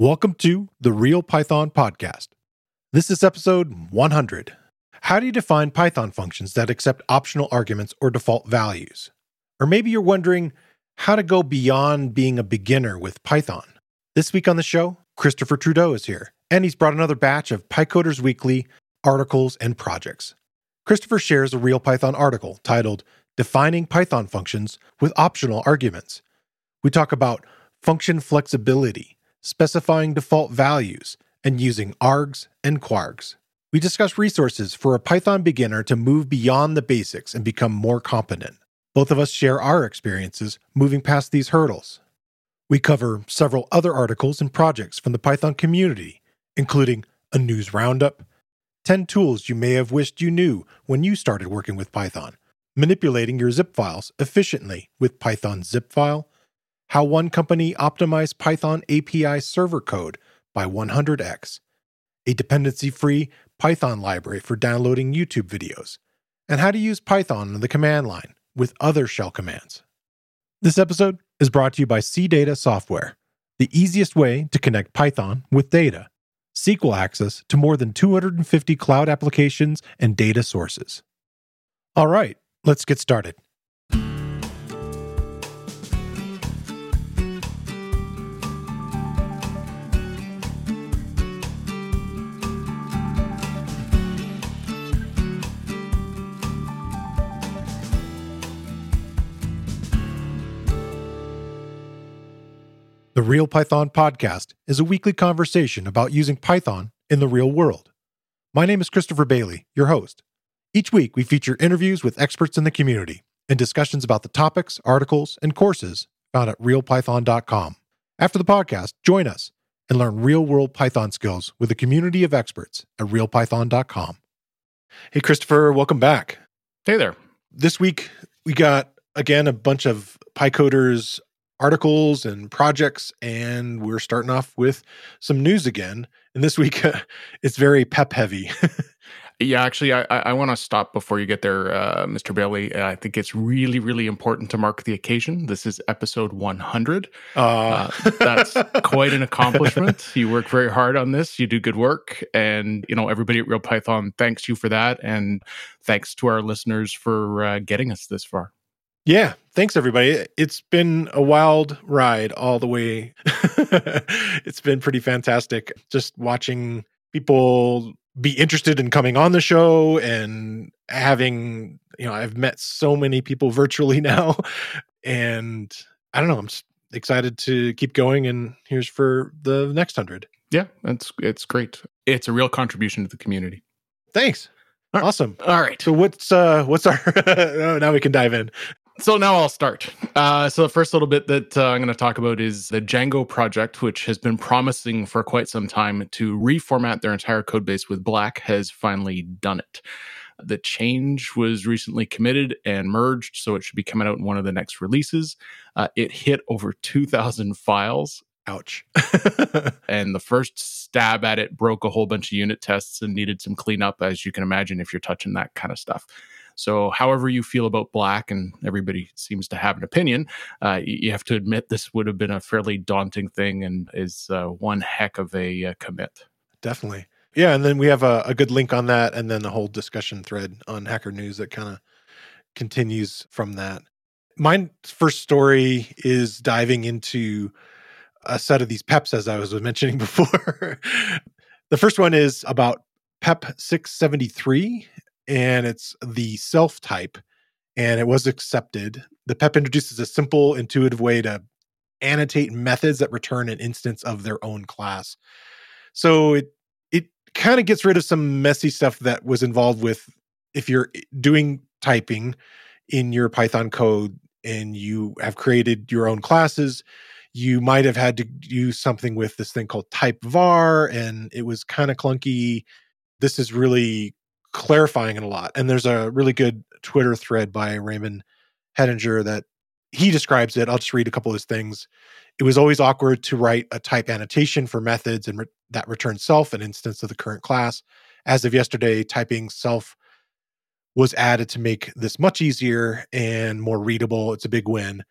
Welcome to the Real Python Podcast. This is episode 100. How do you define Python functions that accept optional arguments or default values? Or maybe you're wondering how to go beyond being a beginner with Python. This week on the show, Christopher Trudeau is here, and he's brought another batch of PyCoder's Weekly articles and projects. Christopher shares a Real Python article titled Defining Python Functions with Optional Arguments. We talk about function flexibility specifying default values, and using args and kwargs. We discuss resources for a Python beginner to move beyond the basics and become more competent. Both of us share our experiences moving past these hurdles. We cover several other articles and projects from the Python community, including a news roundup, 10 tools you may have wished you knew when you started working with Python, manipulating your zip files efficiently with Python zip file, how one company optimized Python API server code by 100x, a dependency free Python library for downloading YouTube videos, and how to use Python on the command line with other shell commands. This episode is brought to you by CData Software, the easiest way to connect Python with data, SQL access to more than 250 cloud applications and data sources. All right, let's get started. The Real Python Podcast is a weekly conversation about using Python in the real world. My name is Christopher Bailey, your host. Each week, we feature interviews with experts in the community and discussions about the topics, articles, and courses found at realpython.com. After the podcast, join us and learn real world Python skills with a community of experts at realpython.com. Hey, Christopher, welcome back. Hey there. This week, we got again a bunch of PyCoders articles and projects, and we're starting off with some news again. And this week, uh, it's very pep heavy. yeah, actually, I, I want to stop before you get there, uh, Mr. Bailey. I think it's really, really important to mark the occasion. This is episode 100. Uh. Uh, that's quite an accomplishment. You work very hard on this. You do good work, and you know everybody at Real Python thanks you for that, and thanks to our listeners for uh, getting us this far. Yeah, thanks everybody. It's been a wild ride all the way. it's been pretty fantastic just watching people be interested in coming on the show and having, you know, I've met so many people virtually now and I don't know, I'm excited to keep going and here's for the next 100. Yeah, that's it's great. It's a real contribution to the community. Thanks. Awesome. All right. So what's uh what's our oh, now we can dive in so now I'll start. Uh, so the first little bit that uh, I'm going to talk about is the Django project, which has been promising for quite some time to reformat their entire code base with Black, has finally done it. The change was recently committed and merged, so it should be coming out in one of the next releases. Uh, it hit over 2,000 files. Ouch. and the first stab at it broke a whole bunch of unit tests and needed some cleanup, as you can imagine if you're touching that kind of stuff. So, however you feel about black, and everybody seems to have an opinion, uh, you have to admit this would have been a fairly daunting thing and is uh, one heck of a uh, commit. Definitely. Yeah. And then we have a, a good link on that, and then a whole discussion thread on Hacker News that kind of continues from that. My first story is diving into a set of these PEPs, as I was mentioning before. the first one is about PEP 673, and it's the self type, and it was accepted. The PEP introduces a simple, intuitive way to annotate methods that return an instance of their own class. So it it kind of gets rid of some messy stuff that was involved with if you're eh, doing typing in your Python code and you have created your own classes, you might have had to use something with this thing called type var and it was kind of clunky. This is really clarifying it a lot. And there's a really good Twitter thread by Raymond Hettinger that he describes it. I'll just read a couple of his things. It was always awkward to write a type annotation for methods and re- that return self, an instance of the current class. As of yesterday, typing self was added to make this much easier and more readable. It's a big win.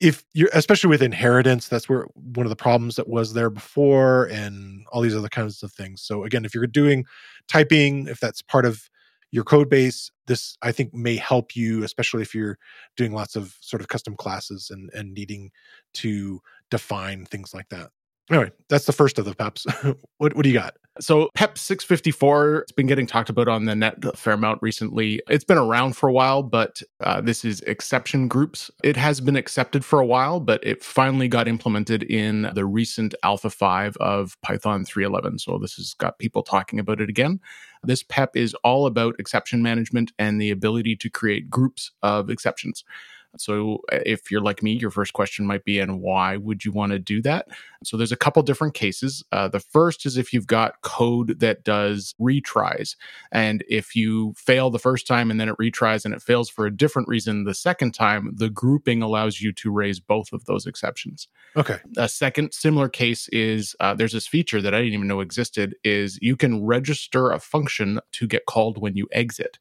If you're especially with inheritance that's where one of the problems that was there before and all these other kinds of things so again if you're doing typing if that's part of your code base this i think may help you especially if you're doing lots of sort of custom classes and and needing to define things like that Anyway, that's the first of the PEPs. what, what do you got? So PEP 654, it's been getting talked about on the net a fair amount recently. It's been around for a while, but uh, this is exception groups. It has been accepted for a while, but it finally got implemented in the recent Alpha 5 of Python 3.11. So this has got people talking about it again. This PEP is all about exception management and the ability to create groups of exceptions. So if you're like me, your first question might be, and why would you want to do that? So there's a couple different cases. Uh, the first is if you've got code that does retries. And if you fail the first time and then it retries and it fails for a different reason the second time, the grouping allows you to raise both of those exceptions. Okay. A second similar case is uh, there's this feature that I didn't even know existed is you can register a function to get called when you exit.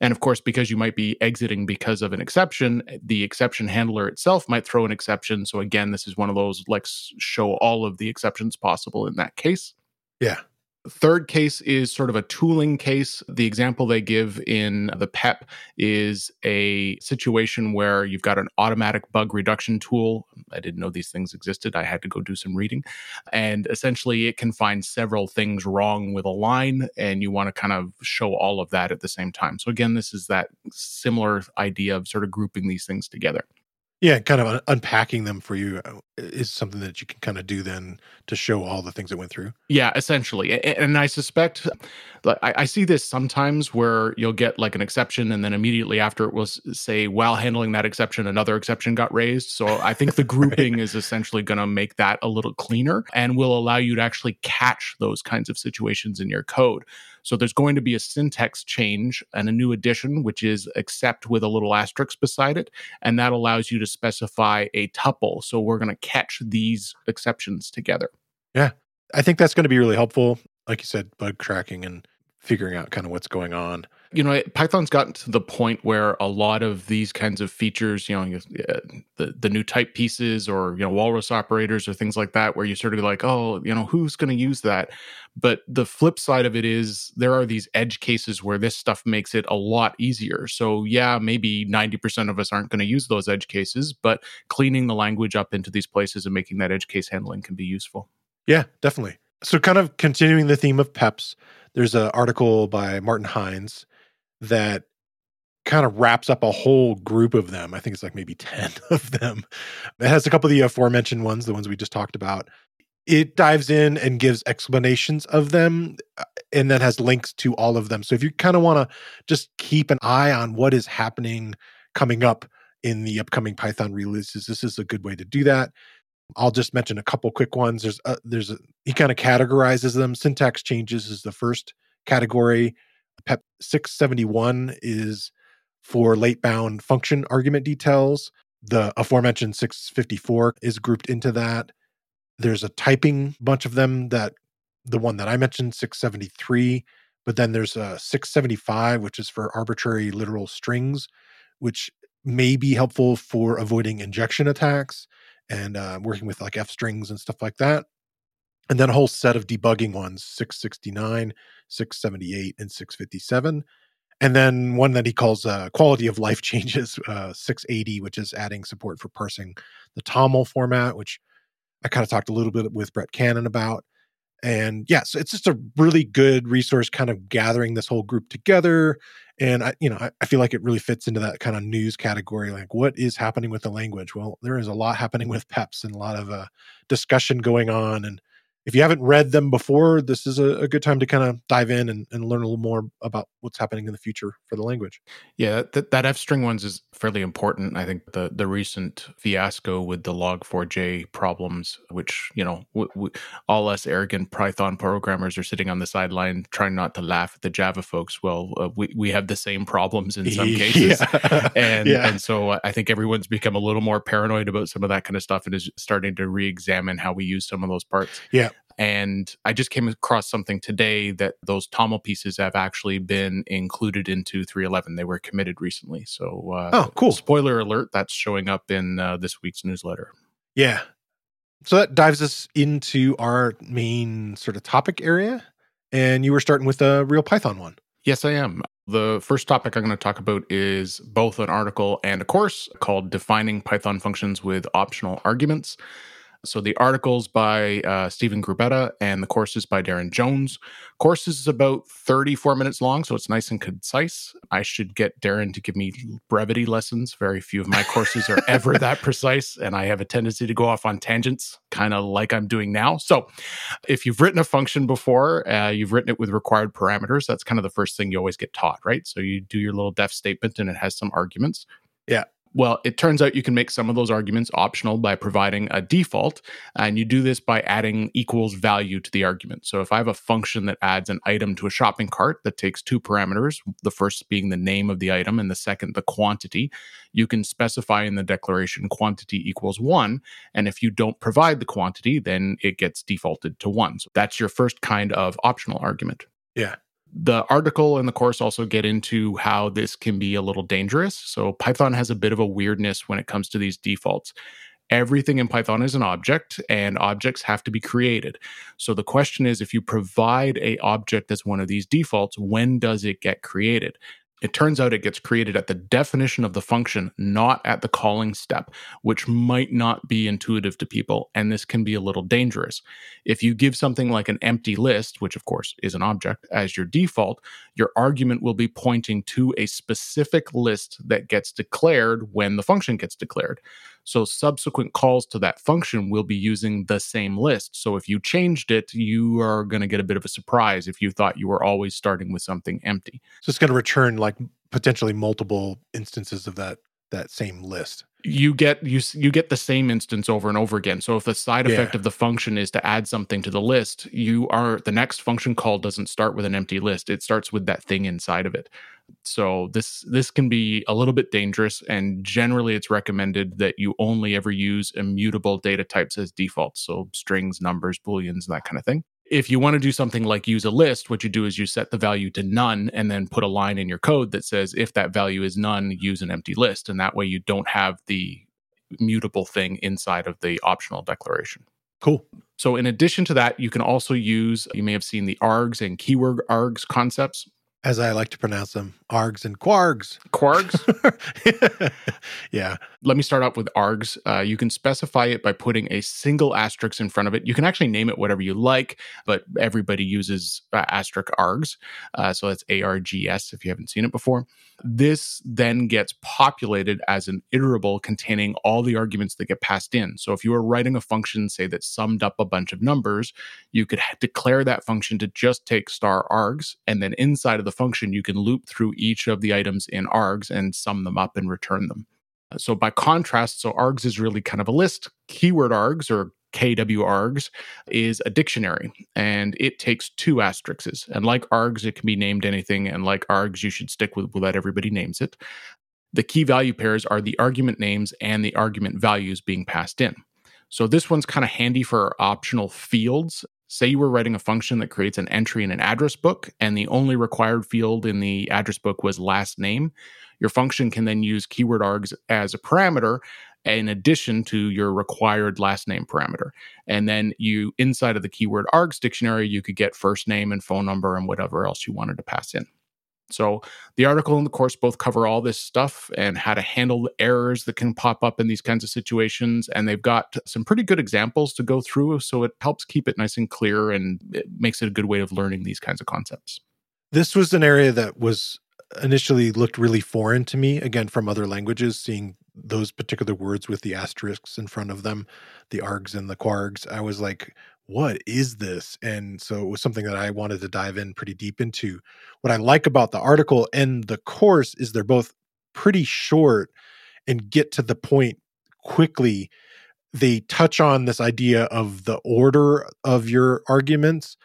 And of course, because you might be exiting because of an exception, the exception handler itself might throw an exception. So again, this is one of those let's show all of the exceptions possible in that case. Yeah. Third case is sort of a tooling case. The example they give in the PEP is a situation where you've got an automatic bug reduction tool. I didn't know these things existed. I had to go do some reading. And essentially, it can find several things wrong with a line, and you want to kind of show all of that at the same time. So, again, this is that similar idea of sort of grouping these things together. Yeah, kind of unpacking them for you uh, is something that you can kind of do then to show all the things that went through. Yeah, essentially. And I suspect, like, I see this sometimes where you'll get like an exception, and then immediately after it was say, while handling that exception, another exception got raised. So I think the grouping right. is essentially going to make that a little cleaner and will allow you to actually catch those kinds of situations in your code. So there's going to be a syntax change and a new addition, which is except with a little asterisk beside it. And that allows you to specify a tuple. So we're going to catch these exceptions together. Yeah. I think that's going to be really helpful. Like you said, bug tracking and figuring out kind of what's going on. You know python's gotten to the point where a lot of these kinds of features you know uh, the, the new type pieces or you know walrus operators or things like that where you sort of like oh you know who's going to use that? But the flip side of it is there are these edge cases where this stuff makes it a lot easier. So yeah maybe 90% of us aren't going to use those edge cases but cleaning the language up into these places and making that edge case handling can be useful. Yeah definitely. So kind of continuing the theme of peps there's an article by martin heinz that kind of wraps up a whole group of them. I think it's like maybe 10 of them. It has a couple of the aforementioned ones, the ones we just talked about. It dives in and gives explanations of them uh, and then has links to all of them. So if you kind of want to just keep an eye on what is happening coming up in the upcoming Python releases, this is a good way to do that. I'll just mention a couple quick ones. There's a, there's a, he kind of categorizes them. Syntax changes is the first category PEP 671 is for late bound function argument details. The aforementioned 654 is grouped into that. There's a typing bunch of them that the one that I mentioned, 673, but then there's a 675, which is for arbitrary literal strings, which may be helpful for avoiding injection attacks and uh, working with like f strings and stuff like that. And then a whole set of debugging ones 669 678 and 657 and then one that he calls uh, quality of life changes uh, 680 which is adding support for parsing the toml format which i kind of talked a little bit with brett cannon about and yeah so it's just a really good resource kind of gathering this whole group together and i you know I, feel like it really fits into that kind of news category like what is happening with the language? Well there is a lot happening with peps and a lot of uh, discussion going on and if you haven't read them before, this is a, a good time to kind of dive in and, and, learn a little more about what's happening in the future for the language. Yeah, that, that F string ones is fairly important. I think the the recent fiasco with the log4j problems, which you know, w- w- all us arrogant Python programmers are sitting on the sideline trying not to laugh at the Java folks. Well, uh, we we have the same problems in some cases, yeah. and yeah. and so I think everyone's become a little more paranoid about some of that kind of stuff and is starting to re-examine how we use some of those parts. Yeah And I just came across something today that those TOML pieces have actually been included into 311. They were committed recently. So, uh, oh, cool. Spoiler alert, that's showing up in uh, this week's newsletter. Yeah. So that dives us into our main sort of topic area. And you were starting with a real Python one. Yes, I am. The first topic I'm going to talk about is both an article and a course called Defining Python Functions with Optional Arguments. So the articles by uh, Stephen Gruppetta and the courses by Darren Jones. Course is about 34 minutes long, so it's nice and concise. I should get Darren to give me brevity lessons. Very few of my courses are ever that precise, and I have a tendency to go off on tangents, kind of like I'm doing now. So if you've written a function before, uh, you've written it with required parameters. That's kind of the first thing you always get taught, right? So you do your little def statement and it has some arguments. Yeah. Well, it turns out you can make some of those arguments optional by providing a default, and you do this by adding equals value to the argument. So if I have a function that adds an item to a shopping cart that takes two parameters, the first being the name of the item and the second the quantity, you can specify in the declaration quantity equals one. And if you don't provide the quantity, then it gets defaulted to one. So that's your first kind of optional argument. Yeah the article and the course also get into how this can be a little dangerous. So Python has a bit of a weirdness when it comes to these defaults. Everything in Python is an object and objects have to be created. So the question is if you provide a object as one of these defaults, when does it get created? It turns out it gets created at the definition of the function, not at the calling step, which might not be intuitive to people. And this can be a little dangerous. If you give something like an empty list, which of course is an object, as your default, your argument will be pointing to a specific list that gets declared when the function gets declared. So subsequent calls to that function will be using the same list. So if you changed it, you are going to get a bit of a surprise if you thought you were always starting with something empty. So it's going to return like potentially multiple instances of that that same list you get you you get the same instance over and over again. So if the side effect yeah. of the function is to add something to the list, you are the next function call doesn't start with an empty list. It starts with that thing inside of it. So this this can be a little bit dangerous and generally it's recommended that you only ever use immutable data types as defaults, so strings, numbers, booleans, and that kind of thing if you want to do something like use a list, what you do is you set the value to none and then put a line in your code that says if that value is none, use an empty list. And that way you don't have the mutable thing inside of the optional declaration. Cool. So, in addition to that, you can also use, you may have seen the args and keyword args concepts as I like to pronounce them, args and quargs. Quargs? yeah. Let me start off with args. Uh, you can specify it by putting a single asterisk in front of it. You can actually name it whatever you like, but everybody uses uh, asterisk args. Uh, so that's ARGS if you haven't seen it before. This then gets populated as an iterable containing all the arguments that get passed in. So if you were writing a function, say, that summed up a bunch of numbers, you could declare that function to just take star args. And then inside of the function, you can loop through each of the items in args and sum them up and return them. Uh, so by contrast, so args is really kind of a list. Keyword args or KWArgs is a dictionary and it takes two asterisks. And like args, it can be named anything. And like args, you should stick with what everybody names it. The key value pairs are the argument names and the argument values being passed in. So this one's kind of handy for optional fields. Say you were writing a function that creates an entry in an address book, and the only required field in the address book was last name. Your function can then use keyword args as a parameter in addition to your required last name parameter. And then you, inside of the keyword args dictionary, you could get first name and phone number and whatever else you wanted to pass in. So the article and the course both cover all this stuff and how to handle the errors that can pop up in these kinds of situations. And they've got some pretty good examples to go through. So it helps keep it nice and clear and it makes it a good way of learning these kinds of concepts. This was an area that was initially looked really foreign to me, again, from other languages, seeing those particular words with the asterisks in front of them, the args and the quargs. I was like, what is this? And so it was something that I wanted to dive in pretty deep into. What I like about the article and the course is they're both pretty short and get to the point quickly. They touch on this idea of the order of your arguments,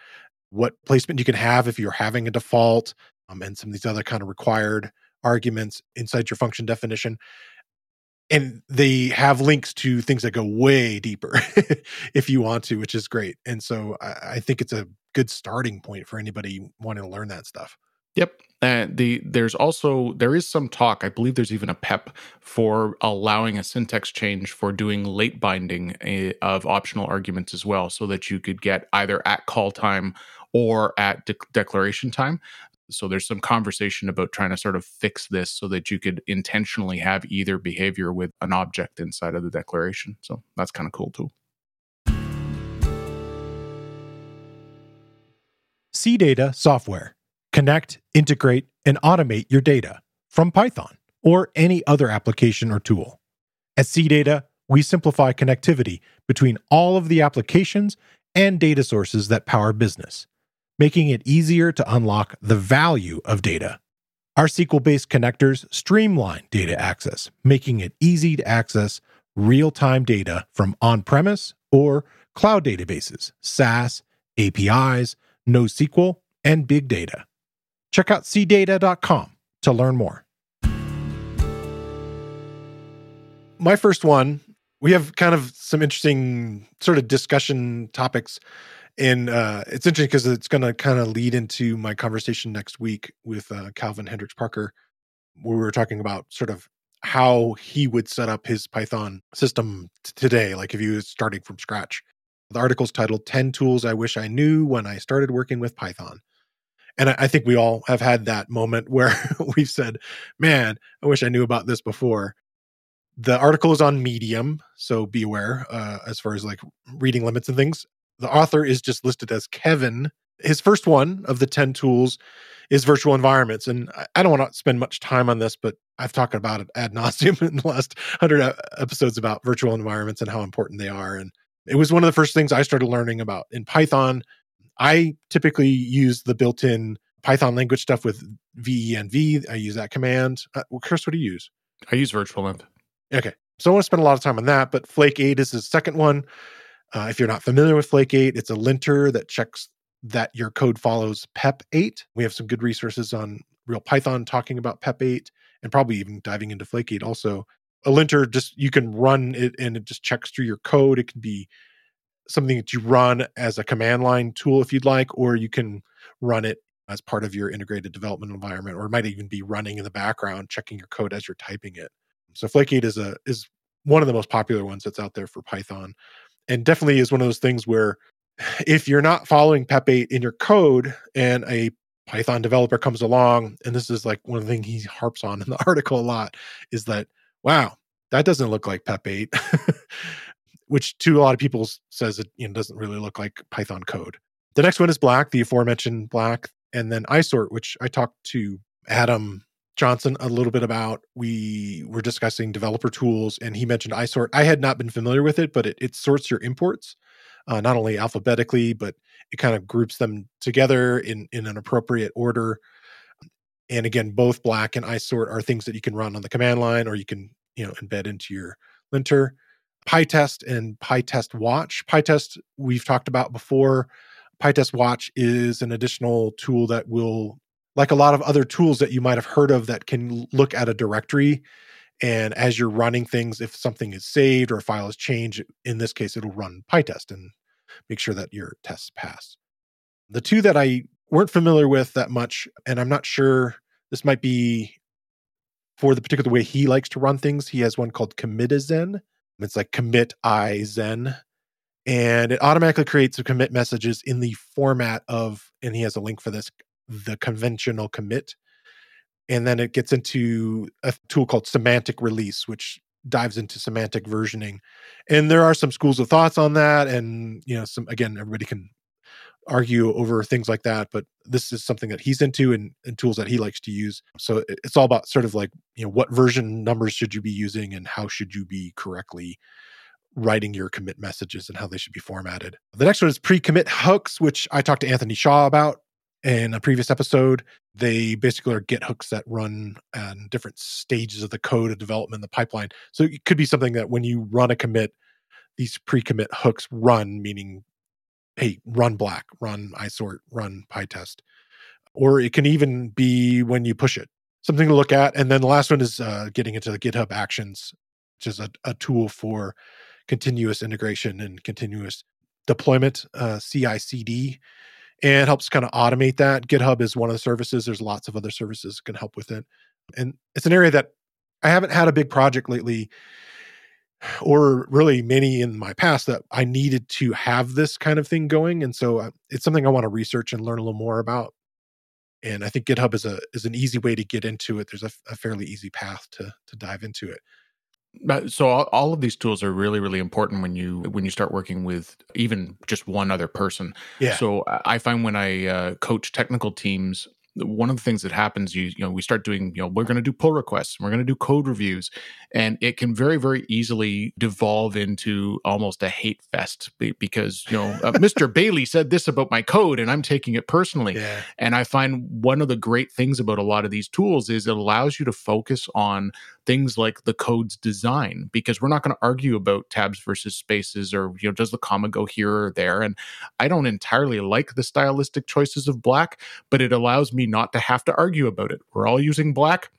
what placement you can have if you're having a default, um, and some of these other kind of required arguments inside your function definition. And they have links to things that go way deeper if you want to, which is great. And so I, I think it's a good starting point for anybody wanting to learn that stuff. Yep. And the there's also there is some talk. I believe there's even a PEP for allowing a syntax change for doing late binding eh, of optional arguments as well, so that you could get either at call time or at de- declaration time. So there's some conversation about trying to sort of fix this so that you could intentionally have either behavior with an object inside of the declaration. So that's kind of cool too. CData software. Connect, integrate, and automate your data from Python or any other application or tool. At CData, we simplify connectivity between all of the applications and data sources that power business making it easier to unlock the value of data. Our SQL based connectors streamline data access, making it easy to access real time data from on premise or cloud databases, SaaS, APIs, NoSQL, and big data. Check out cdata.com to learn more. My first one, we have kind of some interesting sort of discussion topics and uh, it's interesting because it's going to kind of lead into my conversation next week with uh, Calvin Hendryx-Parker, where we were talking about sort of how he would set up his Python system t- today, like if he was starting from scratch. The article's titled 10 Tools I Wish I Knew When I Started Working with Python. And I, I think we all have had that moment where we've said, man, I wish I knew about this before. The article is on Medium, so be aware uh, as far as like reading limits and things the author is just listed as Kevin. His first one of the 10 tools is virtual environments. And I don't want to spend much time on this, but I've talked about it ad nauseum in the last 100 episodes about virtual environments and how important they are. And it was one of the first things I started learning about in Python. I typically use the built in Python language stuff with venv. I use that command. Uh, well, Chris, what do you use? I use virtual env. Okay. So I want to spend a lot of time on that, but Flake 8 is the second one. Uh, if you're not familiar with Flake 8, it's a linter that checks that your code follows PEP 8. We have some good resources on Real Python talking about PEP 8 and probably even diving into Flake 8 also. A linter just you can run it and it just checks through your code. It can be something that you run as a command line tool if you'd like, or you can run it as part of your integrated development environment, or it might even be running in the background, checking your code as you're typing it. So Flake 8 is a is one of the most popular ones that's out there for Python and definitely is one of those things where if you're not following PEP 8 in your code and a Python developer comes along, and this is like one of the things he harps on in the article a lot, is that, wow, that doesn't look like PEP 8, which to a lot of people says it you know, doesn't really look like Python code. The next one is Black, the aforementioned Black, and then isort, which I talked to Adam Johnson a little bit about. We were discussing developer tools, and he mentioned isort. I had not been familiar with it, but it, it sorts your imports uh, not only alphabetically, but it kind of groups them together in in an appropriate order. And again, both Black and isort are things that you can run on the command line, or you can you know embed into your linter. PyTest and PyTest Watch. PyTest we've talked about before. PyTest Watch is an additional tool that will like a lot of other tools that you might have heard of that can look at a directory. And as you're running things if something is saved or a file is changed in this case it'll run pytest and make sure that your tests pass. The two that i weren't familiar with that much and i'm not sure this might be for the particular way he likes to run things he has one called commitizen it's like commit i zen. And it automatically creates the commit messages in the format of and he has a link for this the conventional commit. And then it gets into a tool called semantic release, which dives into semantic versioning. And there are some schools of thoughts on that. And, you know, some, again, everybody can argue over things like that, but this is something that he's into and, and tools that he likes to use. So it's all about sort of like, you know, what version numbers should you be using and how should you be correctly writing your commit messages and how they should be formatted. The next one is pre commit hooks, which I talked to Anthony Shaw about in a previous episode. They basically are Git hooks that run on different stages of the code of development, the pipeline. So it could be something that when you run a commit, these pre-commit hooks run, meaning, hey, run black, run isort, run pytest. Or it can even be when you push it. Something to look at. And then the last one is uh, getting into the GitHub Actions. which is a, a tool for continuous integration and continuous deployment, uh, CI CD, and helps kind of automate that. GitHub is one of the services. There's lots of other services that can help with it. And it's an area that I haven't had a big project lately, or really many in my past that I needed to have this kind of thing going. And so uh, it's something I want to research and learn a little more about. And I think GitHub is a is an easy way to get into it. There's a, a fairly easy path to to dive into it so all, all, of these tools are really really important when you when you start working with even just one other person. Yeah. So i find when i uh, coach technical teams one of the things that happens you you know we start doing you know we're going to do pull requests we're going to do code reviews and it can very very easily devolve into almost a hate fest because you know uh, mr bailey said this about my code and i'm taking it personally. Yeah. and i find one of the great things about a lot of these tools is it allows you to focus on things like the code's design because we're not going to argue about tabs versus spaces or you know does the comma go here or there? And i don't entirely like the stylistic choices of black but it allows me not to have to argue about it. We're all using black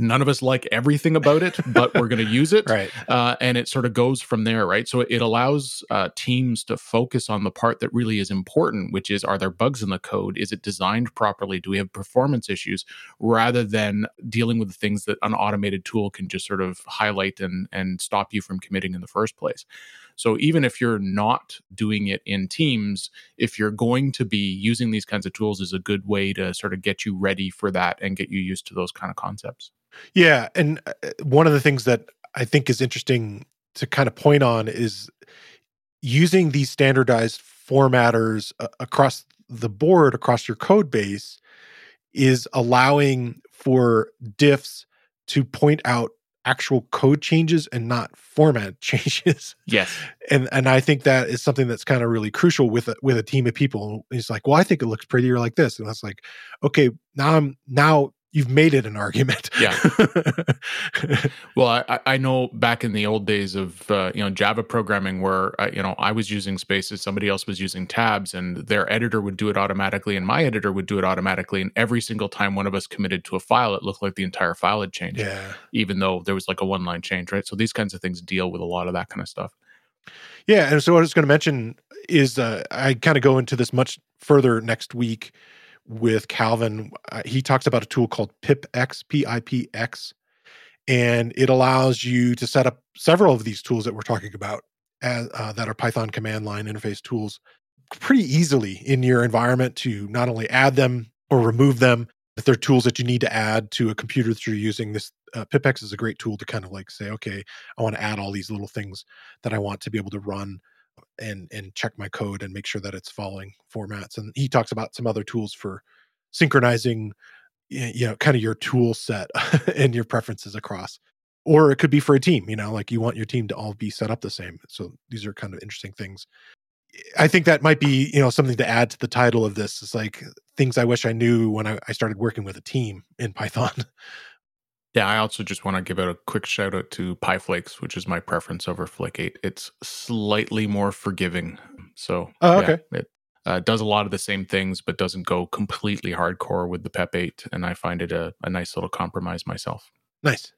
none of us like everything about it, but we're going to use it. right. Uh, and it sort of goes from there, right? So it allows uh, teams to focus on the part that really is important, which is are there bugs in the code? Is it designed properly? Do we have performance issues? Rather than dealing with the things that an automated tool can just sort of highlight and, and stop you from committing in the first place. So even if you're not doing it in teams, if you're going to be using these kinds of tools is a good way to sort of get you ready for that and get you used to those kind of concepts. Yeah, and uh, one of the things that I think is interesting to kind of point on is using these standardized formatters uh, across the board across your code base is allowing for diffs to point out actual code changes and not format changes. Yes. And and I think that is something that's kind of really crucial with a, with a team of people. It's like, well, I think it looks prettier like this, and that's like, okay, now I'm now you've made it an argument. Yeah. well, I, I know back in the old days of uh, you know Java programming, where uh, you know I was using spaces, somebody else was using tabs, and their editor would do it automatically, and my editor would do it automatically. And every single time one of us committed to a file, it looked like the entire file had changed. Yeah. Even though there was like a one line change, right? So these kinds of things deal with a lot of that kind of stuff. Yeah, and so what I was going to mention is uh, I kind of go into this much further next week with Calvin. Uh, he talks about a tool called PipX, P I P X, and it allows you to set up several of these tools that we're talking about as, uh, that are Python command line interface tools pretty easily in your environment to not only add them or remove them. If they're tools that you need to add to a computer that you're using, this uh, PipX is a great tool to kind of like say, okay, I want to add all these little things that I want to be able to run and and check my code and make sure that it's following formats. And he talks about some other tools for synchronizing, you know, kind of your tool set and your preferences across. Or it could be for a team, you know, like you want your team to all be set up the same. So these are kind of interesting things. I think that might be, you know, something to add to the title of this. It's like things I wish I knew when I, I started working with a team in Python. Yeah, I also just want to give out a quick shout out to PyFlakes, which is my preference over Flake 8. It's slightly more forgiving. So, oh, okay. Yeah, it uh, does a lot of the same things, but doesn't go completely hardcore with the PEP 8. And I find it a, a nice little compromise myself. Nice.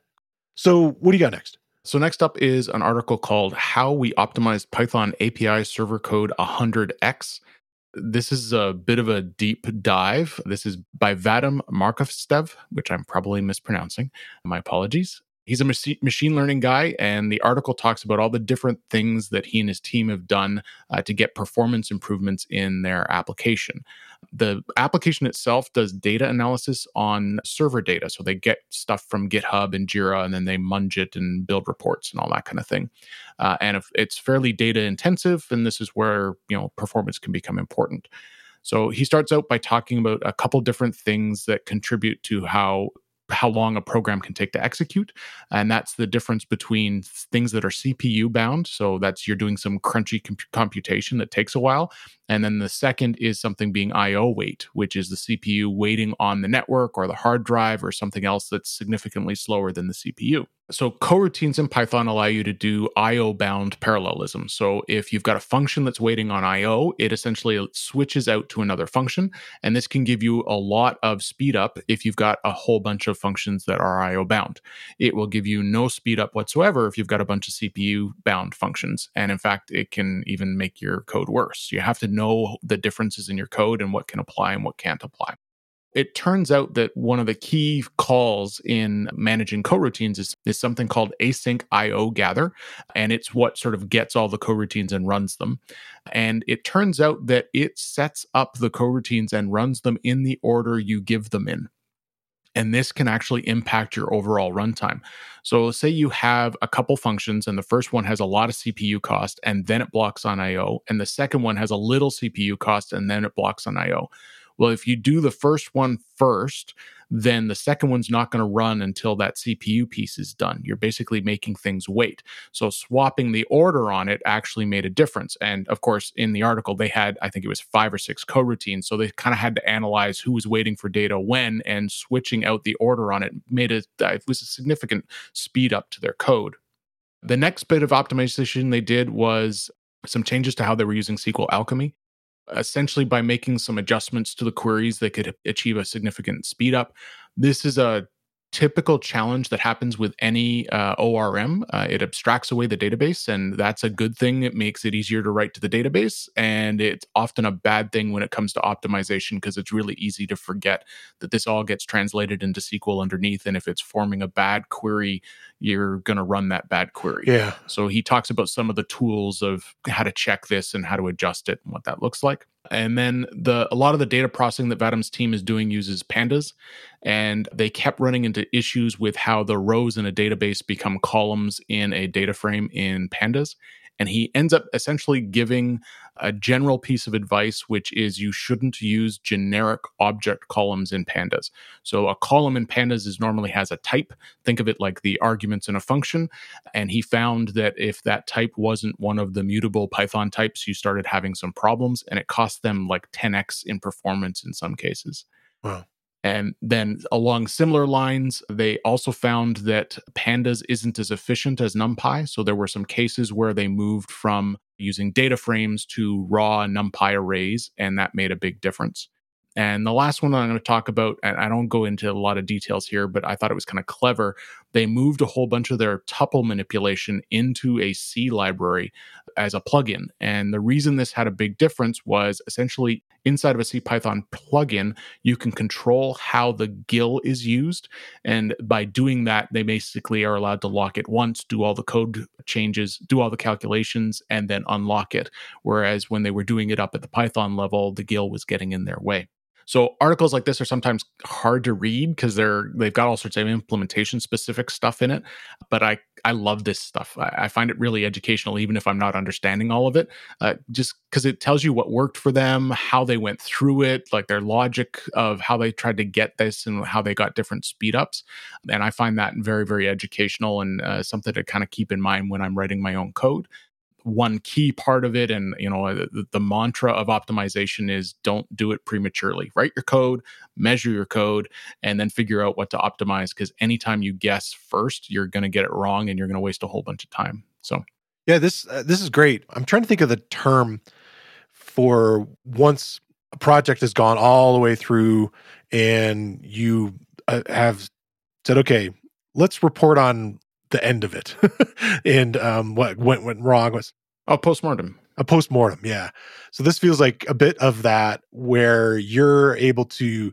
So, what do you got next? So, next up is an article called How We Optimized Python API Server Code 100x. This is a bit of a deep dive. This is by Vadim Markovtsev, which I'm probably mispronouncing. My apologies. He's a machine learning guy, and the article talks about all the different things that he and his team have done uh, to get performance improvements in their application. The application itself does data analysis on server data. So they get stuff from GitHub and Jira, and then they munge it and build reports and all that kind of thing. Uh, and if it's fairly data intensive, and this is where you know performance can become important. So he starts out by talking about a couple different things that contribute to how how long a program can take to execute. And that's the difference between things that are CPU bound. So that's you're doing some crunchy comp- computation that takes a while. And then the second is something being IO wait, which is the CPU waiting on the network or the hard drive or something else that's significantly slower than the CPU. So coroutines in Python allow you to do IO bound parallelism. So if you've got a function that's waiting on IO, it essentially switches out to another function. And this can give you a lot of speed up if you've got a whole bunch of functions that are IO bound. It will give you no speed up whatsoever if you've got a bunch of CPU bound functions. And in fact, it can even make your code worse. You have to know the differences in your code and what can apply and what can't apply. It turns out that one of the key calls in managing coroutines is, is something called async IO gather. And it's what sort of gets all the coroutines and runs them. And it turns out that it sets up the coroutines and runs them in the order you give them in. And this can actually impact your overall runtime. So, say you have a couple functions, and the first one has a lot of CPU cost, and then it blocks on IO, and the second one has a little CPU cost, and then it blocks on IO well, if you do the first one first, then the second one's not going to run until that CPU piece is done. You're basically making things wait. So swapping the order on it actually made a difference. And of course, in the article, they had, I think it was five or six coroutines. So they kind of had to analyze who was waiting for data when, and switching out the order on it made it, uh, it was a significant speed up to their code. The next bit of optimization they did was some changes to how they were using SQL Alchemy essentially by making some adjustments to the queries they could achieve a significant speed up. This is a typical challenge that happens with any uh, ORM. Uh, it abstracts away the database, and that's a good thing. It makes it easier to write to the database, and it's often a bad thing when it comes to optimization because it's really easy to forget that this all gets translated into SQL underneath. And if it's forming a bad query, you're going to run that bad query. Yeah. So he talks about some of the tools of how to check this and how to adjust it and what that looks like. And then the a lot of the data processing that Vadim's team is doing uses pandas, and they kept running into issues with how the rows in a database become columns in a data frame in pandas. And he ends up essentially giving a general piece of advice, which is you shouldn't use generic object columns in pandas. So a column in pandas is normally has a type. Think of it like the arguments in a function. And he found that if that type wasn't one of the mutable Python types, you started having some problems and it cost them like 10x in performance in some cases. Wow. And then along similar lines, they also found that pandas isn't as efficient as NumPy. So there were some cases where they moved from using data frames to raw NumPy arrays, and that made a big difference. And the last one I'm going to talk about, and I don't go into a lot of details here, but I thought it was kind of clever. They moved a whole bunch of their tuple manipulation into a C library as a plugin. And the reason this had a big difference was essentially inside of a CPython plugin, you can control how the GIL is used. And by doing that, they basically are allowed to lock it once, do all the code changes, do all the calculations, and then unlock it. Whereas when they were doing it up at the Python level, the GIL was getting in their way. So articles like this are sometimes hard to read because they're they've got all sorts of implementation specific stuff in it. But I I love this stuff. I, I find it really educational, even if I'm not understanding all of it. Uh, just because it tells you what worked for them, how they went through it, like their logic of how they tried to get this and how they got different speed ups. And I find that very very educational and uh, something to kind of keep in mind when I'm writing my own code one key part of it and you know the, the, mantra of optimization is don't do it prematurely. Write your code measure your code and then figure out what to optimize because anytime you guess first you're going to get it wrong and you're going to waste a whole bunch of time so. Yeah this uh, this is great. I'm trying to think of the term for once a project has gone all the way through and you uh, have said okay let's report on the end of it and um, what went went wrong was a postmortem. A postmortem, yeah. So this feels like a bit of that where you're able to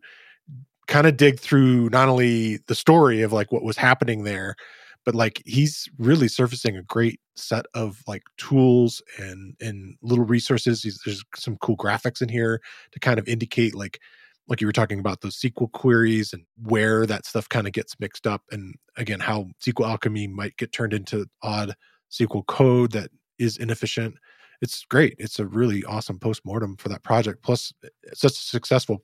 kind of dig through not only the story of like what was happening there, but like he's really surfacing a great set of like tools and and little resources. There's some cool graphics in here to kind of indicate like like you were talking about those SQL queries and where that stuff kind of gets mixed up, and again, how SQL Alchemy might get turned into odd SQL code that is inefficient. It's great. It's a really awesome post mortem for that project. Plus, it's such a successful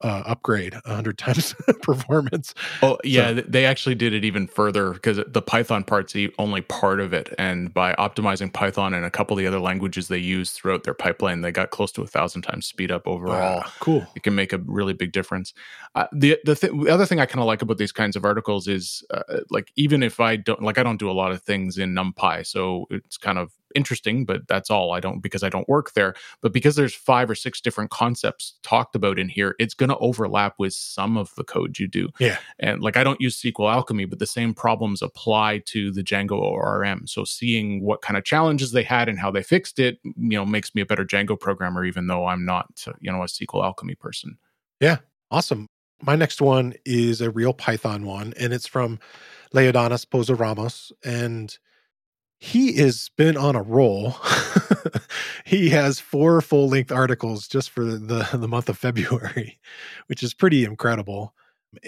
uh, upgrade 100 times performance. Oh, yeah. So, they actually did it even further because the Python part's the only part of it. And by optimizing Python and a couple of the other languages they use throughout their pipeline, they got close to a thousand times speed up overall. Wow, cool. It can make a really big difference. Uh, the the, th- the, other thing I kind of like about these kinds of articles is uh, like, even if I don't like, I don't do a lot of things in NumPy. So it's kind of interesting, but that's all. I don't because I don't work there. But because there's five or six different concepts talked about in here, it's going to overlap with some of the code you do. Yeah. And like I don't use SQL Alchemy, but the same problems apply to the Django ORM. So seeing what kind of challenges they had and how they fixed it, you know, makes me a better Django programmer, even though I'm not, you know, a SQL Alchemy person. Yeah. Awesome. My next one is a real Python one, and it's from Leodanis Pozo Ramos. And he has been on a roll. he has four full length articles just for the, the month of February, which is pretty incredible.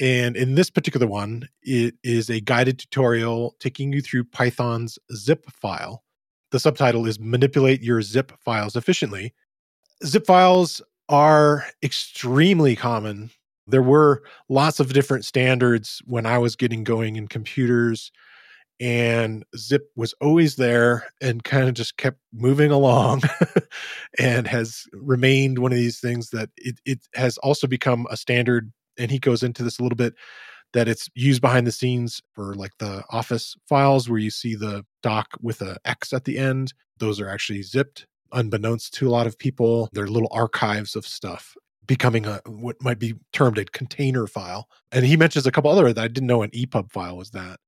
And in this particular one, it is a guided tutorial taking you through Python's zip file. The subtitle is Manipulate Your Zip Files Efficiently. Zip files are extremely common. There were lots of different standards when I was getting going in computers and zip was always there and kind of just kept moving along and has remained one of these things that it, it has also become a standard and he goes into this a little bit that it's used behind the scenes for like the office files where you see the doc with a x at the end. Those are actually zipped unbeknownst to a lot of people. They're little archives of stuff becoming a what might be termed a container file. And he mentions a couple other that i didn't know an epub file was that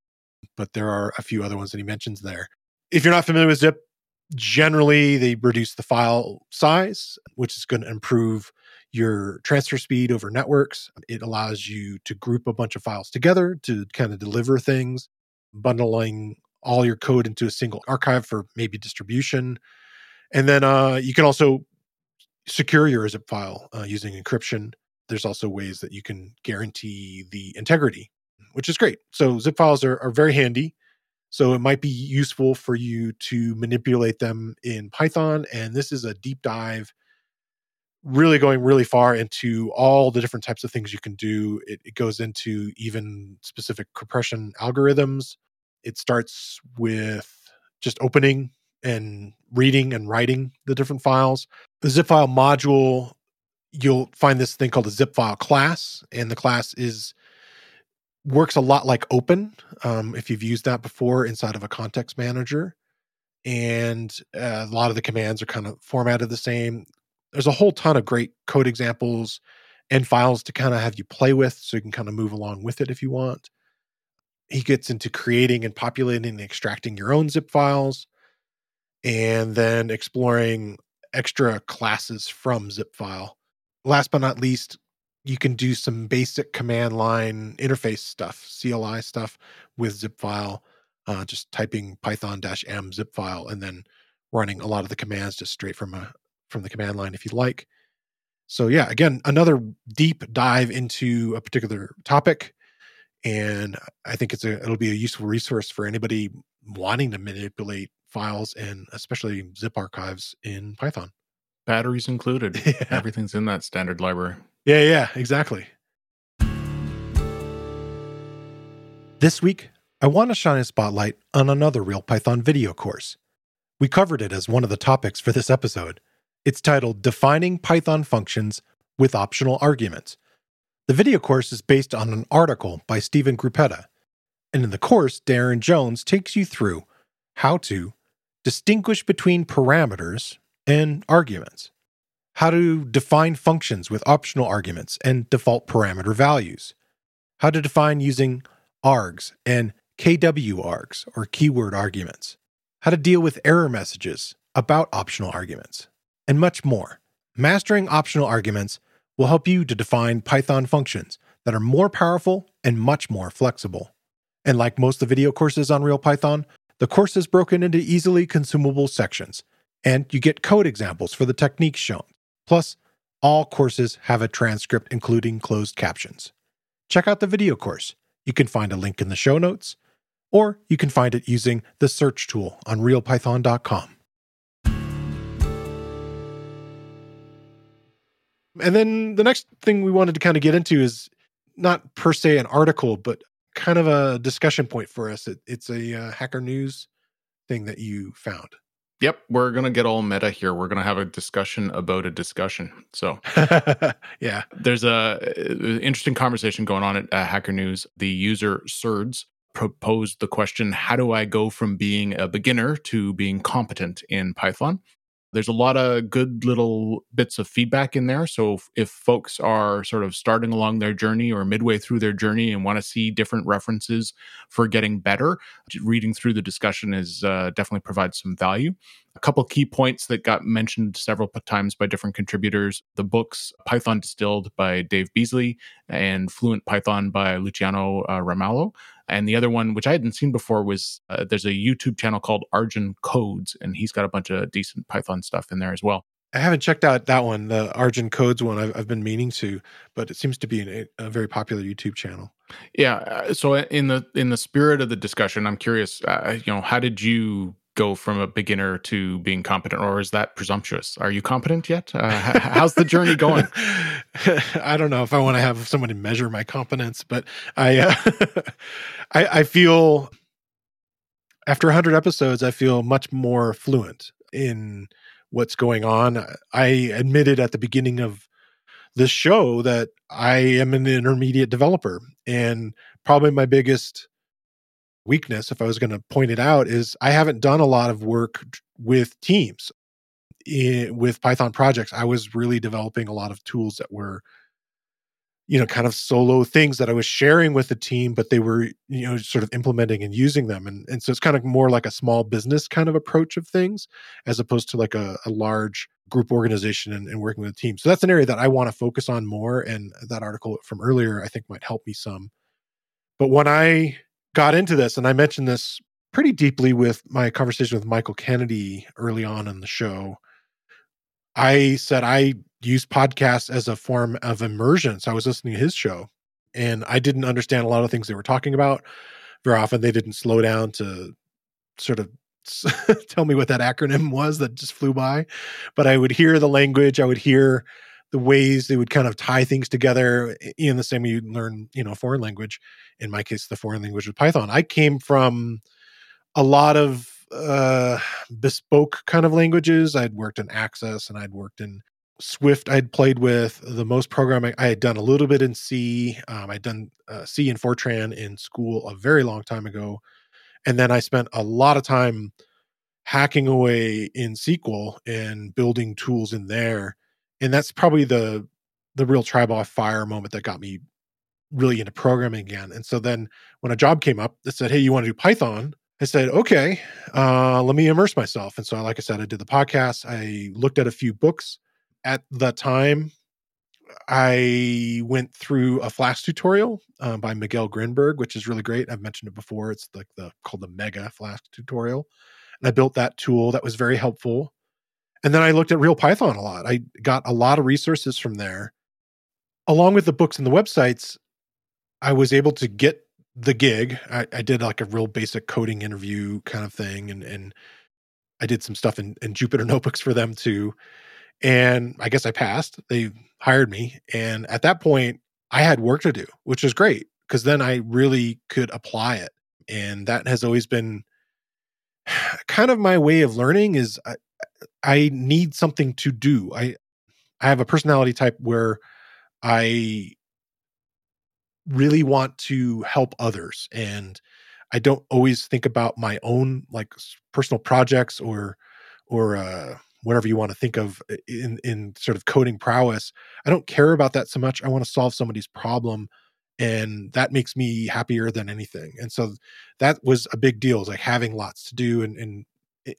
but there are a few other ones that he mentions there. If you're not familiar with zip, generally they reduce the file size, which is going to improve your transfer speed over networks. It allows you to group a bunch of files together to kind of deliver things, bundling all your code into a single archive for maybe distribution. And then uh, you can also secure your zip file uh, using encryption. There's also ways that you can guarantee the integrity which is great. So zip files are, are very handy. So it might be useful for you to manipulate them in Python. And this is a deep dive, really going really far into all the different types of things you can do. It, it goes into even specific compression algorithms. It starts with just opening and reading and writing the different files. The zip file module, you'll find this thing called a zip file class, and the class is works a lot like open um, if you've used that before inside of a context manager. And uh, a lot of the commands are kind of formatted the same. There's a whole ton of great code examples and files to kind of have you play with so you can kind of move along with it if you want. He gets into creating and populating and extracting your own zip files and then exploring extra classes from zip file. Last but not least you can do some basic command line interface stuff, CLI stuff with zip file, uh, just typing python m zip file and then running a lot of the commands just straight from a from the command line if you like. So yeah, again, another deep dive into a particular topic. And I think it's a it'll be a useful resource for anybody wanting to manipulate files and especially zip archives in Python. Batteries included. Yeah. Everything's in that standard library. Yeah, yeah, exactly. This week, I want to shine a spotlight on another Real Python video course. We covered it as one of the topics for this episode. It's titled Defining Python Functions with Optional Arguments. The video course is based on an article by Stephen Gruppetta. And in the course, Darren Jones takes you through how to distinguish between parameters and arguments how to define functions with optional arguments and default parameter values, how to define using args and KW args or keyword arguments, how to deal with error messages about optional arguments, and much more. Mastering optional arguments will help you to define Python functions that are more powerful and much more flexible. And like most of the video courses on RealPython, the course is broken into easily consumable sections, and you get code examples for the techniques shown. Plus, all courses have a transcript including closed captions. Check out the video course. You can find a link in the show notes, or you can find it using the search tool on realpython.com. And then the next thing we wanted to kind of get into is not per se an article, but kind of a discussion point for us. It, it's a uh, Hacker News thing that you found. Yep, we're going to get all meta here. We're going to have a discussion about a discussion. So, yeah, there's a, a, interesting conversation going on at uh, Hacker News. The user Surds proposed the question, "How do I go from being a beginner to being competent in Python?" There's a lot of good little bits of feedback in there. So if, if, folks are sort of starting along their journey or midway through their journey and want to see different references for getting better, reading through the discussion is uh, definitely provides some value. A couple key points that got mentioned several times by different contributors: the books Python Distilled by Dave Beazley and Fluent Python by Luciano uh, Ramalho and the other one, which I hadn't seen before, was uh, there's a YouTube channel called Arjan Codes, and he's got a bunch of decent Python stuff in there as well. I haven't checked out that one, the Arjan Codes one. I've, I've been meaning to, but it seems to be an, a very popular YouTube channel. Yeah. Uh, so in the in the spirit of the discussion, I'm curious. Uh, you know, how did you go from a beginner to being competent, or is that presumptuous? Are you competent yet? Uh, how's the journey going? I don't know if I want to have somebody measure my competence, but I, uh, I, I feel after 100 episodes, I feel much more fluent in what's going on. I admitted at the beginning of this show that I am an intermediate developer, and probably my biggest weakness, if I was going to point it out, is I haven't done a lot of work with teams. In, with Python projects, I was really developing a lot of tools that were, you know, kind of solo things that I was sharing with the team, but they were, you know, sort of implementing and using them. And, and so it's kind of more like a small business kind of approach of things as opposed to like a, a large group organization and, and working with a team. So that's an area that I want to focus on more. And that article from earlier, I think might help me some. But when I got into this, and I mentioned this pretty deeply with my conversation with Michael Kennedy early on in the show. I said I use podcasts as a form of immersion. So I was listening to his show and I didn't understand a lot of things they were talking about. Very often they didn't slow down to sort of tell me what that acronym was that just flew by. But I would hear the language, I would hear the ways they would kind of tie things together in the same way you learn, you know, a foreign language. In my case, the foreign language with Python. I came from a lot of uh, bespoke kind of languages. I'd worked in Access and I'd worked in Swift. I'd played with the most programming. I had done a little bit in C. Um, I'd done uh, C and Fortran in school a very long time ago, and then I spent a lot of time hacking away in SQL and building tools in there and that's probably the the real trial by fire moment that got me really into programming again. And so then when a job came up that said, "Hey, you want to do Python?" I said, "Okay, uh, let me immerse myself." And so, like I said, I did the podcast. I looked at a few books. At the time, I went through a Flask tutorial uh, by Miguel Grinberg, which is really great. I've mentioned it before. It's like the called the Mega Flask tutorial, and I built that tool. That was very helpful. And then I looked at Real Python a lot. I got a lot of resources from there. Along with the books and the websites, I was able to get the gig. I, I did like a real basic coding interview kind of thing, and and I did some stuff in, in Jupyter notebooks for them too. And I guess I passed. They hired me, and at that point, I had work to do, which is great because then I really could apply it. And that has always been kind of my way of learning. Is I, I need something to do. I I have a personality type where I really want to help others and I don't always think about my own like personal projects or or uh whatever you want to think of in in sort of coding prowess. I don't care about that so much. I want to solve somebody's problem and that makes me happier than anything. And so that was a big deal, is like having lots to do and, and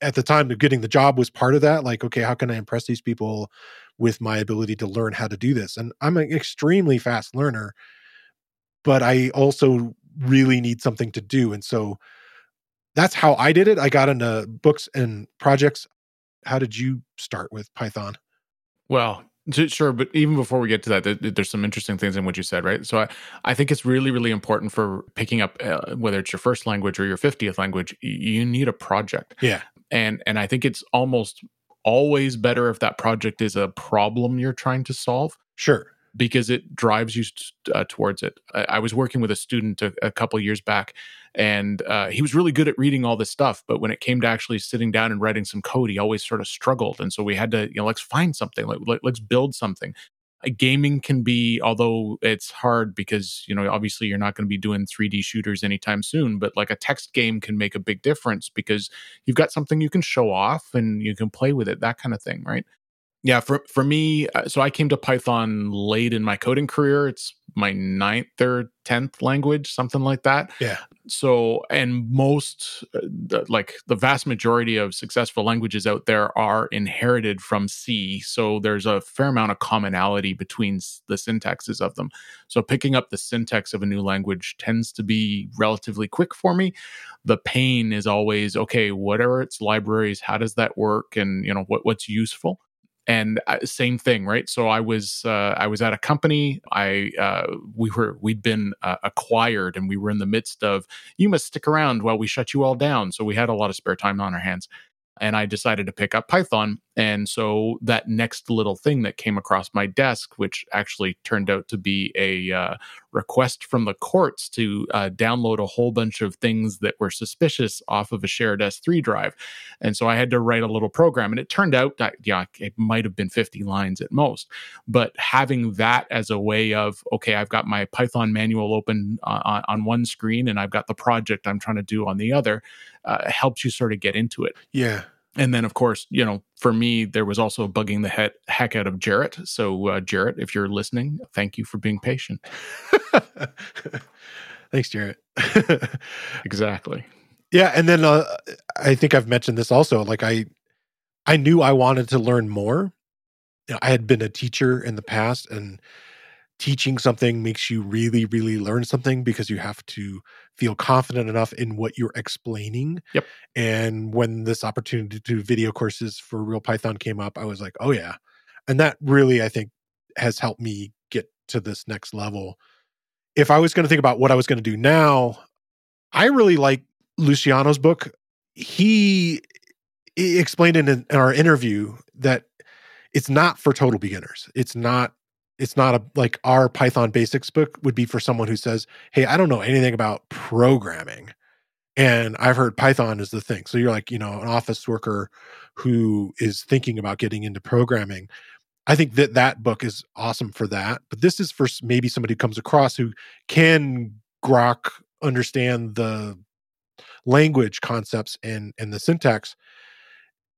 at the time of getting the job was part of that like okay how can i impress these people with my ability to learn how to do this? And i'm an extremely fast learner but i also really need something to do and so that's how i did it. I got into books and projects. How did you start with python? Well Sure, but even before we get to that, there's some interesting things in what you said, right? So I, I think it's really, really important for picking up uh, whether it's your first language or your 50th language, you need a project. Yeah and and I think it's almost always better if that project is a problem you're trying to solve. Sure. Because it drives you uh, towards it. I, I, was working with a student a, a couple years back, and uh, he was really good at reading all this stuff. But when it came to actually sitting down and writing some code, he always sort of struggled. And so we had to, you know, let's find something. Like, let, let's build something gaming can be although it's hard because you know obviously you're not going to be doing 3d shooters anytime soon but like a text game can make a big difference because you've got something you can show off and you can play with it that kind of thing right yeah for for me uh, so i came to python late in my coding career. It's my ninth or 10th language something like that. Yeah. So and most uh, the, like the vast majority of successful languages out there are inherited from c. So there's a fair amount of commonality between the syntaxes of them. So picking up the syntax of a new language tends to be relatively quick for me. The pain is always okay what are its libraries how does that work? And you know what, what's useful and uh, same thing right so i was uh, i was at a company i uh, we were we'd been uh, acquired and we were in the midst of you must stick around while we shut you all down so we had a lot of spare time on our hands and I decided to pick up Python. And so that next little thing that came across my desk, which actually turned out to be a uh, request from the courts to uh, download a whole bunch of things that were suspicious off of a shared S3 drive. And so I had to write a little program. And it turned out that, yeah, it might have been 50 lines at most. But having that as a way of, okay, I've got my Python manual open uh, on one screen and I've got the project I'm trying to do on the other uh, helps you sort of get into it. Yeah. And then, of course, you know, for me, there was also bugging the heck, heck out of Jarrett. So, uh, Jarrett, if you're listening, thank you for being patient. Thanks, Jarrett. exactly. Yeah, and then uh, I think I've mentioned this also. Like I, I knew I wanted to learn more. You know, I had been a teacher in the past, and teaching something makes you really, really learn something because you have to feel confident enough in what you're explaining. Yep. And when this opportunity to do video courses for Real Python came up, I was like, oh yeah. And that really, I think, has helped me get to this next level. If I was going to think about what I was going to do now, I really like Luciano's book. He, he explained in, in our interview that it's not for total beginners. It's not it's not a like our Python basics book would be for someone who says, "Hey, I don't know anything about programming." And I've heard Python is the thing. So you're like, you know, an office worker who is thinking about getting into programming. I think that that book is awesome for that. But this is for maybe somebody who comes across who can grok understand the language concepts and and the syntax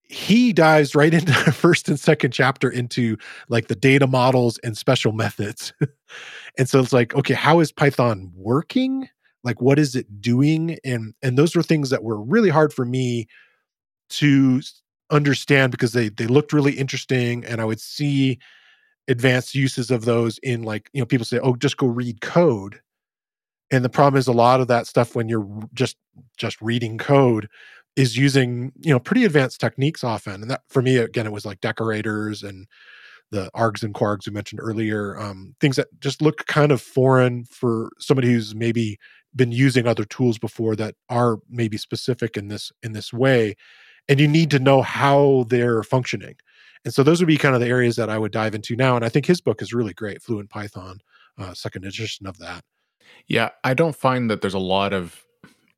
he dives right into the first and second chapter into like the data models and special methods. and so it's like, okay, how is Python working? Like what is it doing? And and those were things that were really hard for me to understand because they they looked really interesting and I would see advanced uses of those in like, you know, people say, "Oh, just go read code." And the problem is a lot of that stuff when you're just just reading code is using you know pretty advanced techniques often and that for me again it was like decorators and the args and kwargs we mentioned earlier um, things that just look kind of foreign for somebody who's maybe been using other tools before that are maybe specific in this in this way and you need to know how they're functioning. And so those would be kind of the areas that i would dive into now and i think his book is really great fluent python uh, second edition of that. Yeah i don't find that there's a lot of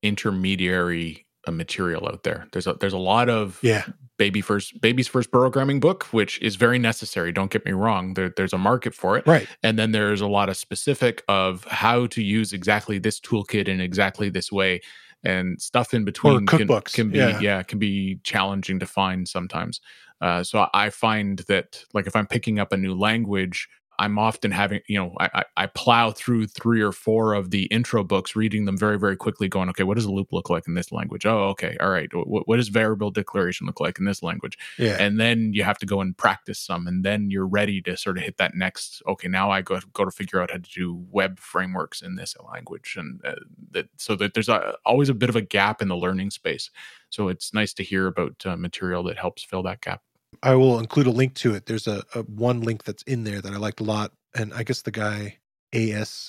intermediary material out there. There's a there's a lot of yeah baby first baby's first programming book, which is very necessary. Don't get me wrong. There, there's a market for it, right? And then there's a lot of specific of how to use exactly this toolkit in exactly this way, and stuff in between can, can, be yeah. yeah. can be challenging to find sometimes. Uh, so I find that like if I'm picking up a new language, I'm often having, you know, I, I plow through three or four of the intro books, reading them very, very quickly, going, okay, what does a loop look like in this language? Oh, okay, all right. What, what does variable declaration look like in this language? Yeah. And then you have to go and practice some, and then you're ready to sort of hit that next. Okay, now I go go to figure out how to do web frameworks in this language, and uh, that so that there's a, always a bit of a gap in the learning space. So it's nice to hear about uh, material that helps fill that gap. I will include a link to it. There's a, a one link that's in there that I liked a lot, and I guess the guy ASICSP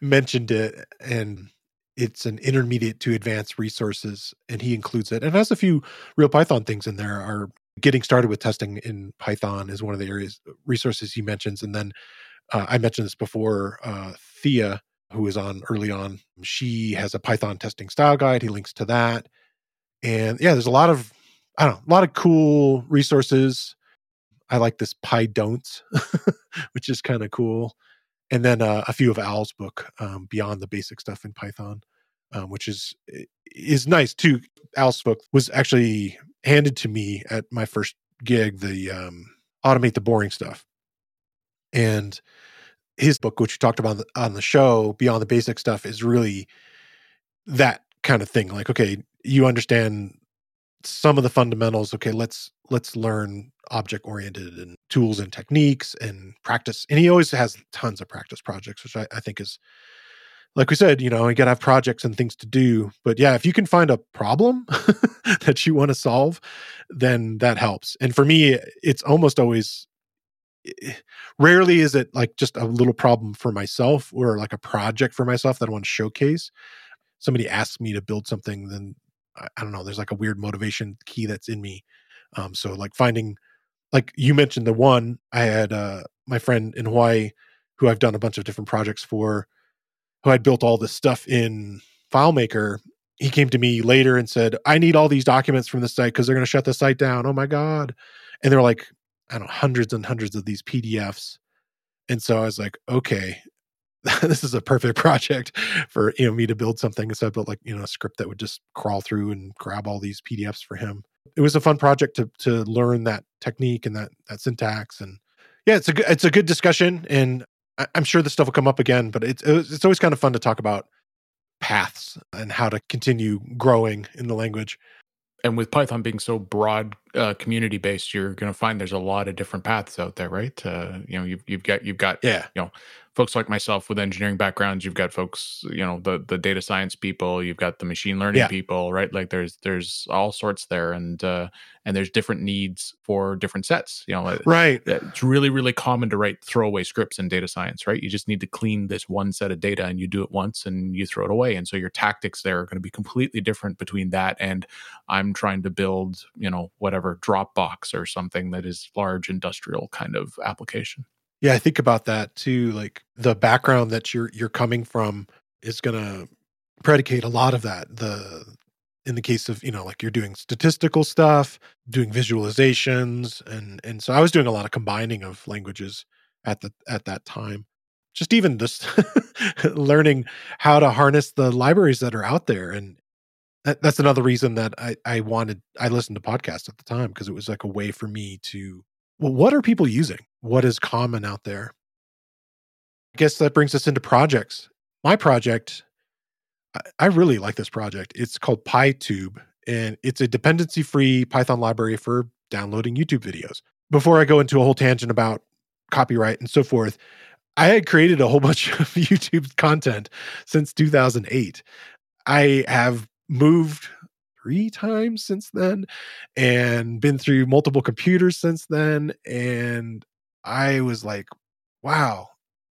mentioned it, and it's an intermediate to advanced resources, and he includes it and has a few real Python things in there. Are getting started with testing in Python is one of the areas resources he mentions, and then uh, I mentioned this before. Uh, Thea, who was on early on, she has a Python testing style guide. He links to that, and yeah, there's a lot of I don't know, a lot of cool resources. I like this Pie PyDon'ts, which is kind of cool and then uh, a few of Al's book um, beyond the basic stuff in Python, um, which is is nice too. Al's book was actually handed to me at my first gig, the um, automate the boring stuff, and his book, which you talked about on the show, beyond the basic stuff, is really that kind of thing. Like, okay, you understand some of the fundamentals. Okay, let's let's learn object oriented and tools and techniques and practice. And he always has tons of practice projects, which I, I think is, like we said, you know, you got to have projects and things to do. But yeah, if you can find a problem that you want to solve, then that helps. And for me, it's almost always, eh, rarely is it like just a little problem for myself or like a project for myself that I want to showcase. Somebody asks me to build something, then I don't know, there's like a weird motivation key that's in me. Um, so like finding like you mentioned the one I had uh my friend in Hawaii who I've done a bunch of different projects for who had built all this stuff in FileMaker. He came to me later and said, I need all these documents from the site because they're going to shut the site down. Oh my God. And they're like, I don't know, hundreds and hundreds of these PDFs. And so I was like, okay, this is a perfect project for you know me to build something. So I built like, you know, a script that would just crawl through and grab all these PDFs for him. It was a fun project to to learn that technique and that that syntax and yeah it's a good it's a good discussion and I, am sure this stuff will come up again but it's it's always kind of fun to talk about paths and how to continue growing in the language. And with python being so broad uh, community based you're going to find there's a lot of different paths out there right? Uh, you know you've, you've got you've got yeah. you know folks like myself with engineering backgrounds you've got folks you know the the data science people you've got the machine learning yeah. people right? Like there's there's all sorts there and uh and there's different needs for different sets you know right. it's really really common to write throwaway scripts in data science right? You just need to clean this one set of data and you do it once and you throw it away and so your tactics there are going to be completely different between that and i'm trying to build you know whatever dropbox or something that is large industrial kind of application yeah, I think about that too. Like the background that you're you're coming from is going to predicate a lot of that. The in the case of you know like you're doing statistical stuff, doing visualizations, and and so I was doing a lot of combining of languages at the at that time. Just even just learning how to harness the libraries that are out there and that, that's another reason that I, I wanted I listened to podcasts at the time because it was like a way for me to well, what are people using? What is common out there? I guess that brings us into projects. My project, I, I really like this project. It's called PyTube, and it's a dependency free Python library for downloading YouTube videos. Before I go into a whole tangent about copyright and so forth, I had created a whole bunch of YouTube content since 2008. I have moved three times since then and been through multiple computers since then. And I was like, wow,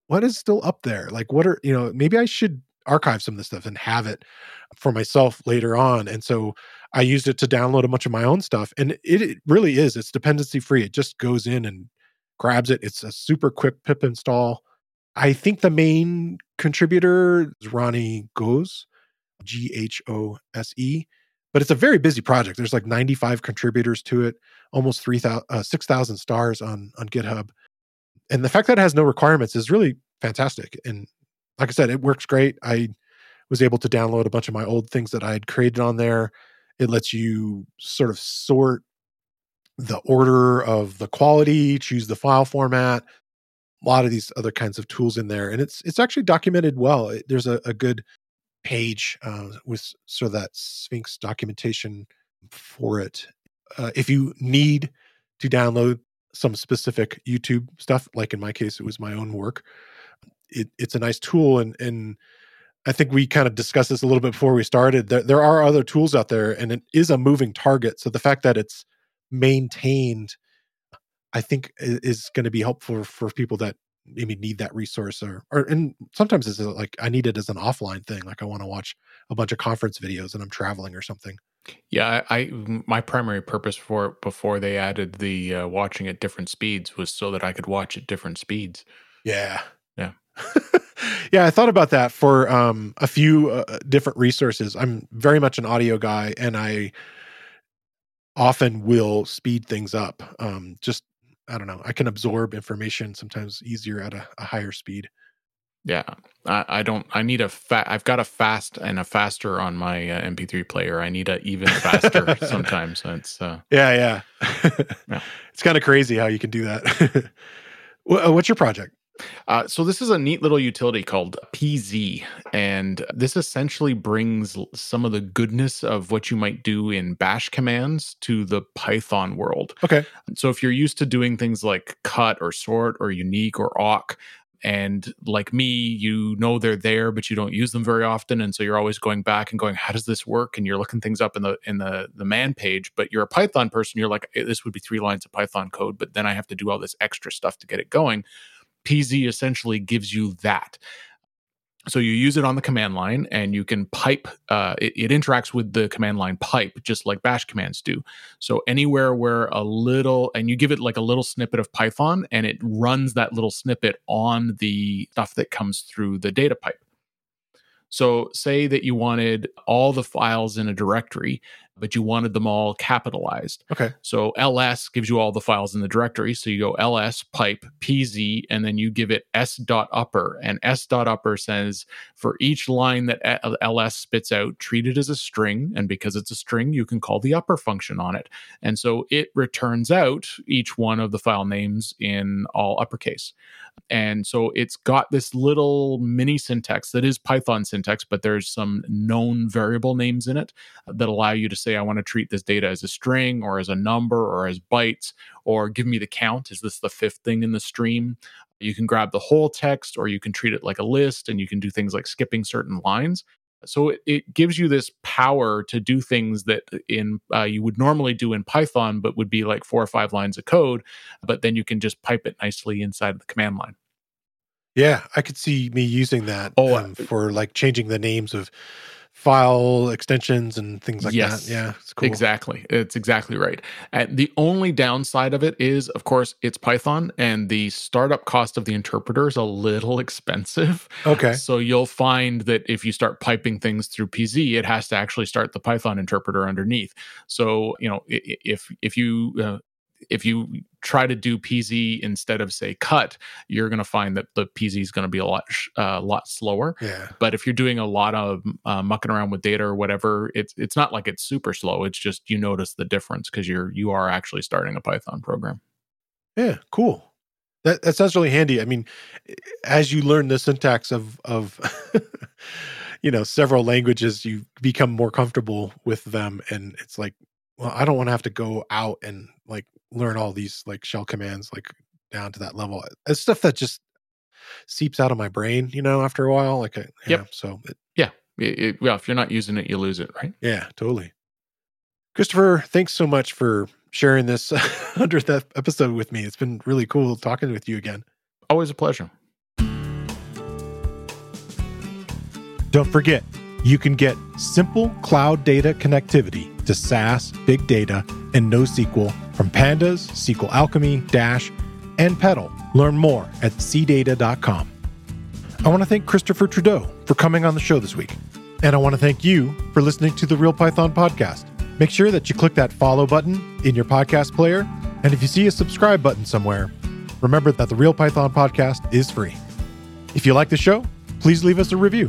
what is still up there? Like, what are, you know, maybe I should archive some of this stuff and have it for myself later on. And so I used it to download a bunch of my own stuff. And it, it really is, it's dependency free. It just goes in and grabs it. It's a super quick pip install. I think the main contributor is Ronnie Ghose, G H O S E but it's a very busy project. There's like 95 contributors to it, almost 3,000, uh, 6,000 stars on on GitHub, and the fact that it has no requirements is really fantastic. And like I said, it works great. I was able to download a bunch of my old things that I had created on there. It lets you sort of sort the order of the quality, choose the file format, a lot of these other kinds of tools in there, and it's it's actually documented well. It, there's a, a good page uh, with sort of that Sphinx documentation for it. Uh, if you need to download some specific YouTube stuff, like in my case, it was my own work, it, it's a nice tool. And, and I think we kind of discussed this a little bit before we started. There, there are other tools out there, and it is a moving target. So the fact that it's maintained, I think, is going to be helpful for people that maybe need that resource or or and sometimes it's like I need it as an offline thing. Like I want to watch a bunch of conference videos and I'm traveling or something. Yeah, I my primary purpose for it before they added the uh, watching at different speeds was so that I could watch at different speeds. Yeah. Yeah. yeah, I thought about that for um, a few uh, uh, different resources. I'm very much an audio guy and I often will speed things up. Um, just I don't know. I can absorb information sometimes easier at a, a higher speed. Yeah, I, I, don't. I need a fat. I've got a fast and a faster on my uh, MP3 player. I need a even faster sometimes. It's uh, yeah, yeah. yeah. It's kind of crazy how you can do that. Uh, what's your project? Uh, so this is a neat little utility called PZ, and this essentially brings some of the goodness of what you might do in Bash commands to the Python world. Okay. So if you're used to doing things like cut or sort or unique or awk, and like me you know they're there but you don't use them very often and so you're always going back and going how does this work and you're looking things up in the in the the man page but you're a python person you're like this would be three lines of python code but then i have to do all this extra stuff to get it going PZ essentially gives you that. So you use it on the command line and you can pipe, uh, it, it, interacts with the command line pipe just like bash commands do. So anywhere where a little, and you give it like a little snippet of Python and it runs that little snippet on the stuff that comes through the data pipe. So say that you wanted all the files in a directory but you wanted them all capitalized. Okay. So ls gives you all the files in the directory. So you go ls pipe pz, and then you give it s dot upper, and s dot upper says for each line that ls spits out, treat it as a string, and because it's a string, you can call the upper function on it, and so it returns out each one of the file names in all uppercase. And so it's got this little mini syntax that is Python syntax, but there's some known variable names in it that allow you to say, I want to treat this data as a string or as a number or as bytes, or give me the count. Is this the fifth thing in the stream? You can grab the whole text or you can treat it like a list and you can do things like skipping certain lines. So it, it gives you this power to do things that in uh, you would normally do in Python, but would be like four or five lines of code. But then you can just pipe it nicely inside of the command line. Yeah, I could see me using that oh, um, for like changing the names of file extensions and things like yes, that. Yeah, it's cool. Exactly. It's exactly right. And the only downside of it is, of course, it's Python and the startup cost of the interpreter is a little expensive. Okay. So you'll find that if you start piping things through PZ, it has to actually start the Python interpreter underneath. So, you know, if if you uh, if you try to do PZ instead of say cut, you're going to find that the PZ is going to be a lot a uh, lot slower. Yeah. But if you're doing a lot of uh, mucking around with data or whatever, it's it's not like it's super slow. It's just you notice the difference because you're you are actually starting a Python program. Yeah, cool. That that sounds really handy. I mean, as you learn the syntax of of you know several languages, you become more comfortable with them, and it's like, well, I don't want to have to go out and like learn all these like shell commands like down to that level. Uh, it's stuff that just seeps out of my brain, you know, after a while. Like, uh, yeah, yep. So it, yeah, it, it, well, if you're not using it, you lose it, right? Yeah, totally. Christopher, thanks so much for sharing this hundredth episode with me. It's been really cool talking with you again. Always a pleasure. Don't forget, you can get simple cloud data connectivity to SaaS, big data, and NoSQL from Pandas, SQL Alchemy, Dash, and petl. Learn more at cdata.com. I want to thank Christopher Trudeau for coming on the show this week. And I want to thank you for listening to the Real Python podcast. Make sure that you click that follow button in your podcast player. And if you see a subscribe button somewhere, remember that the Real Python podcast is free. If you like the show, please leave us a review.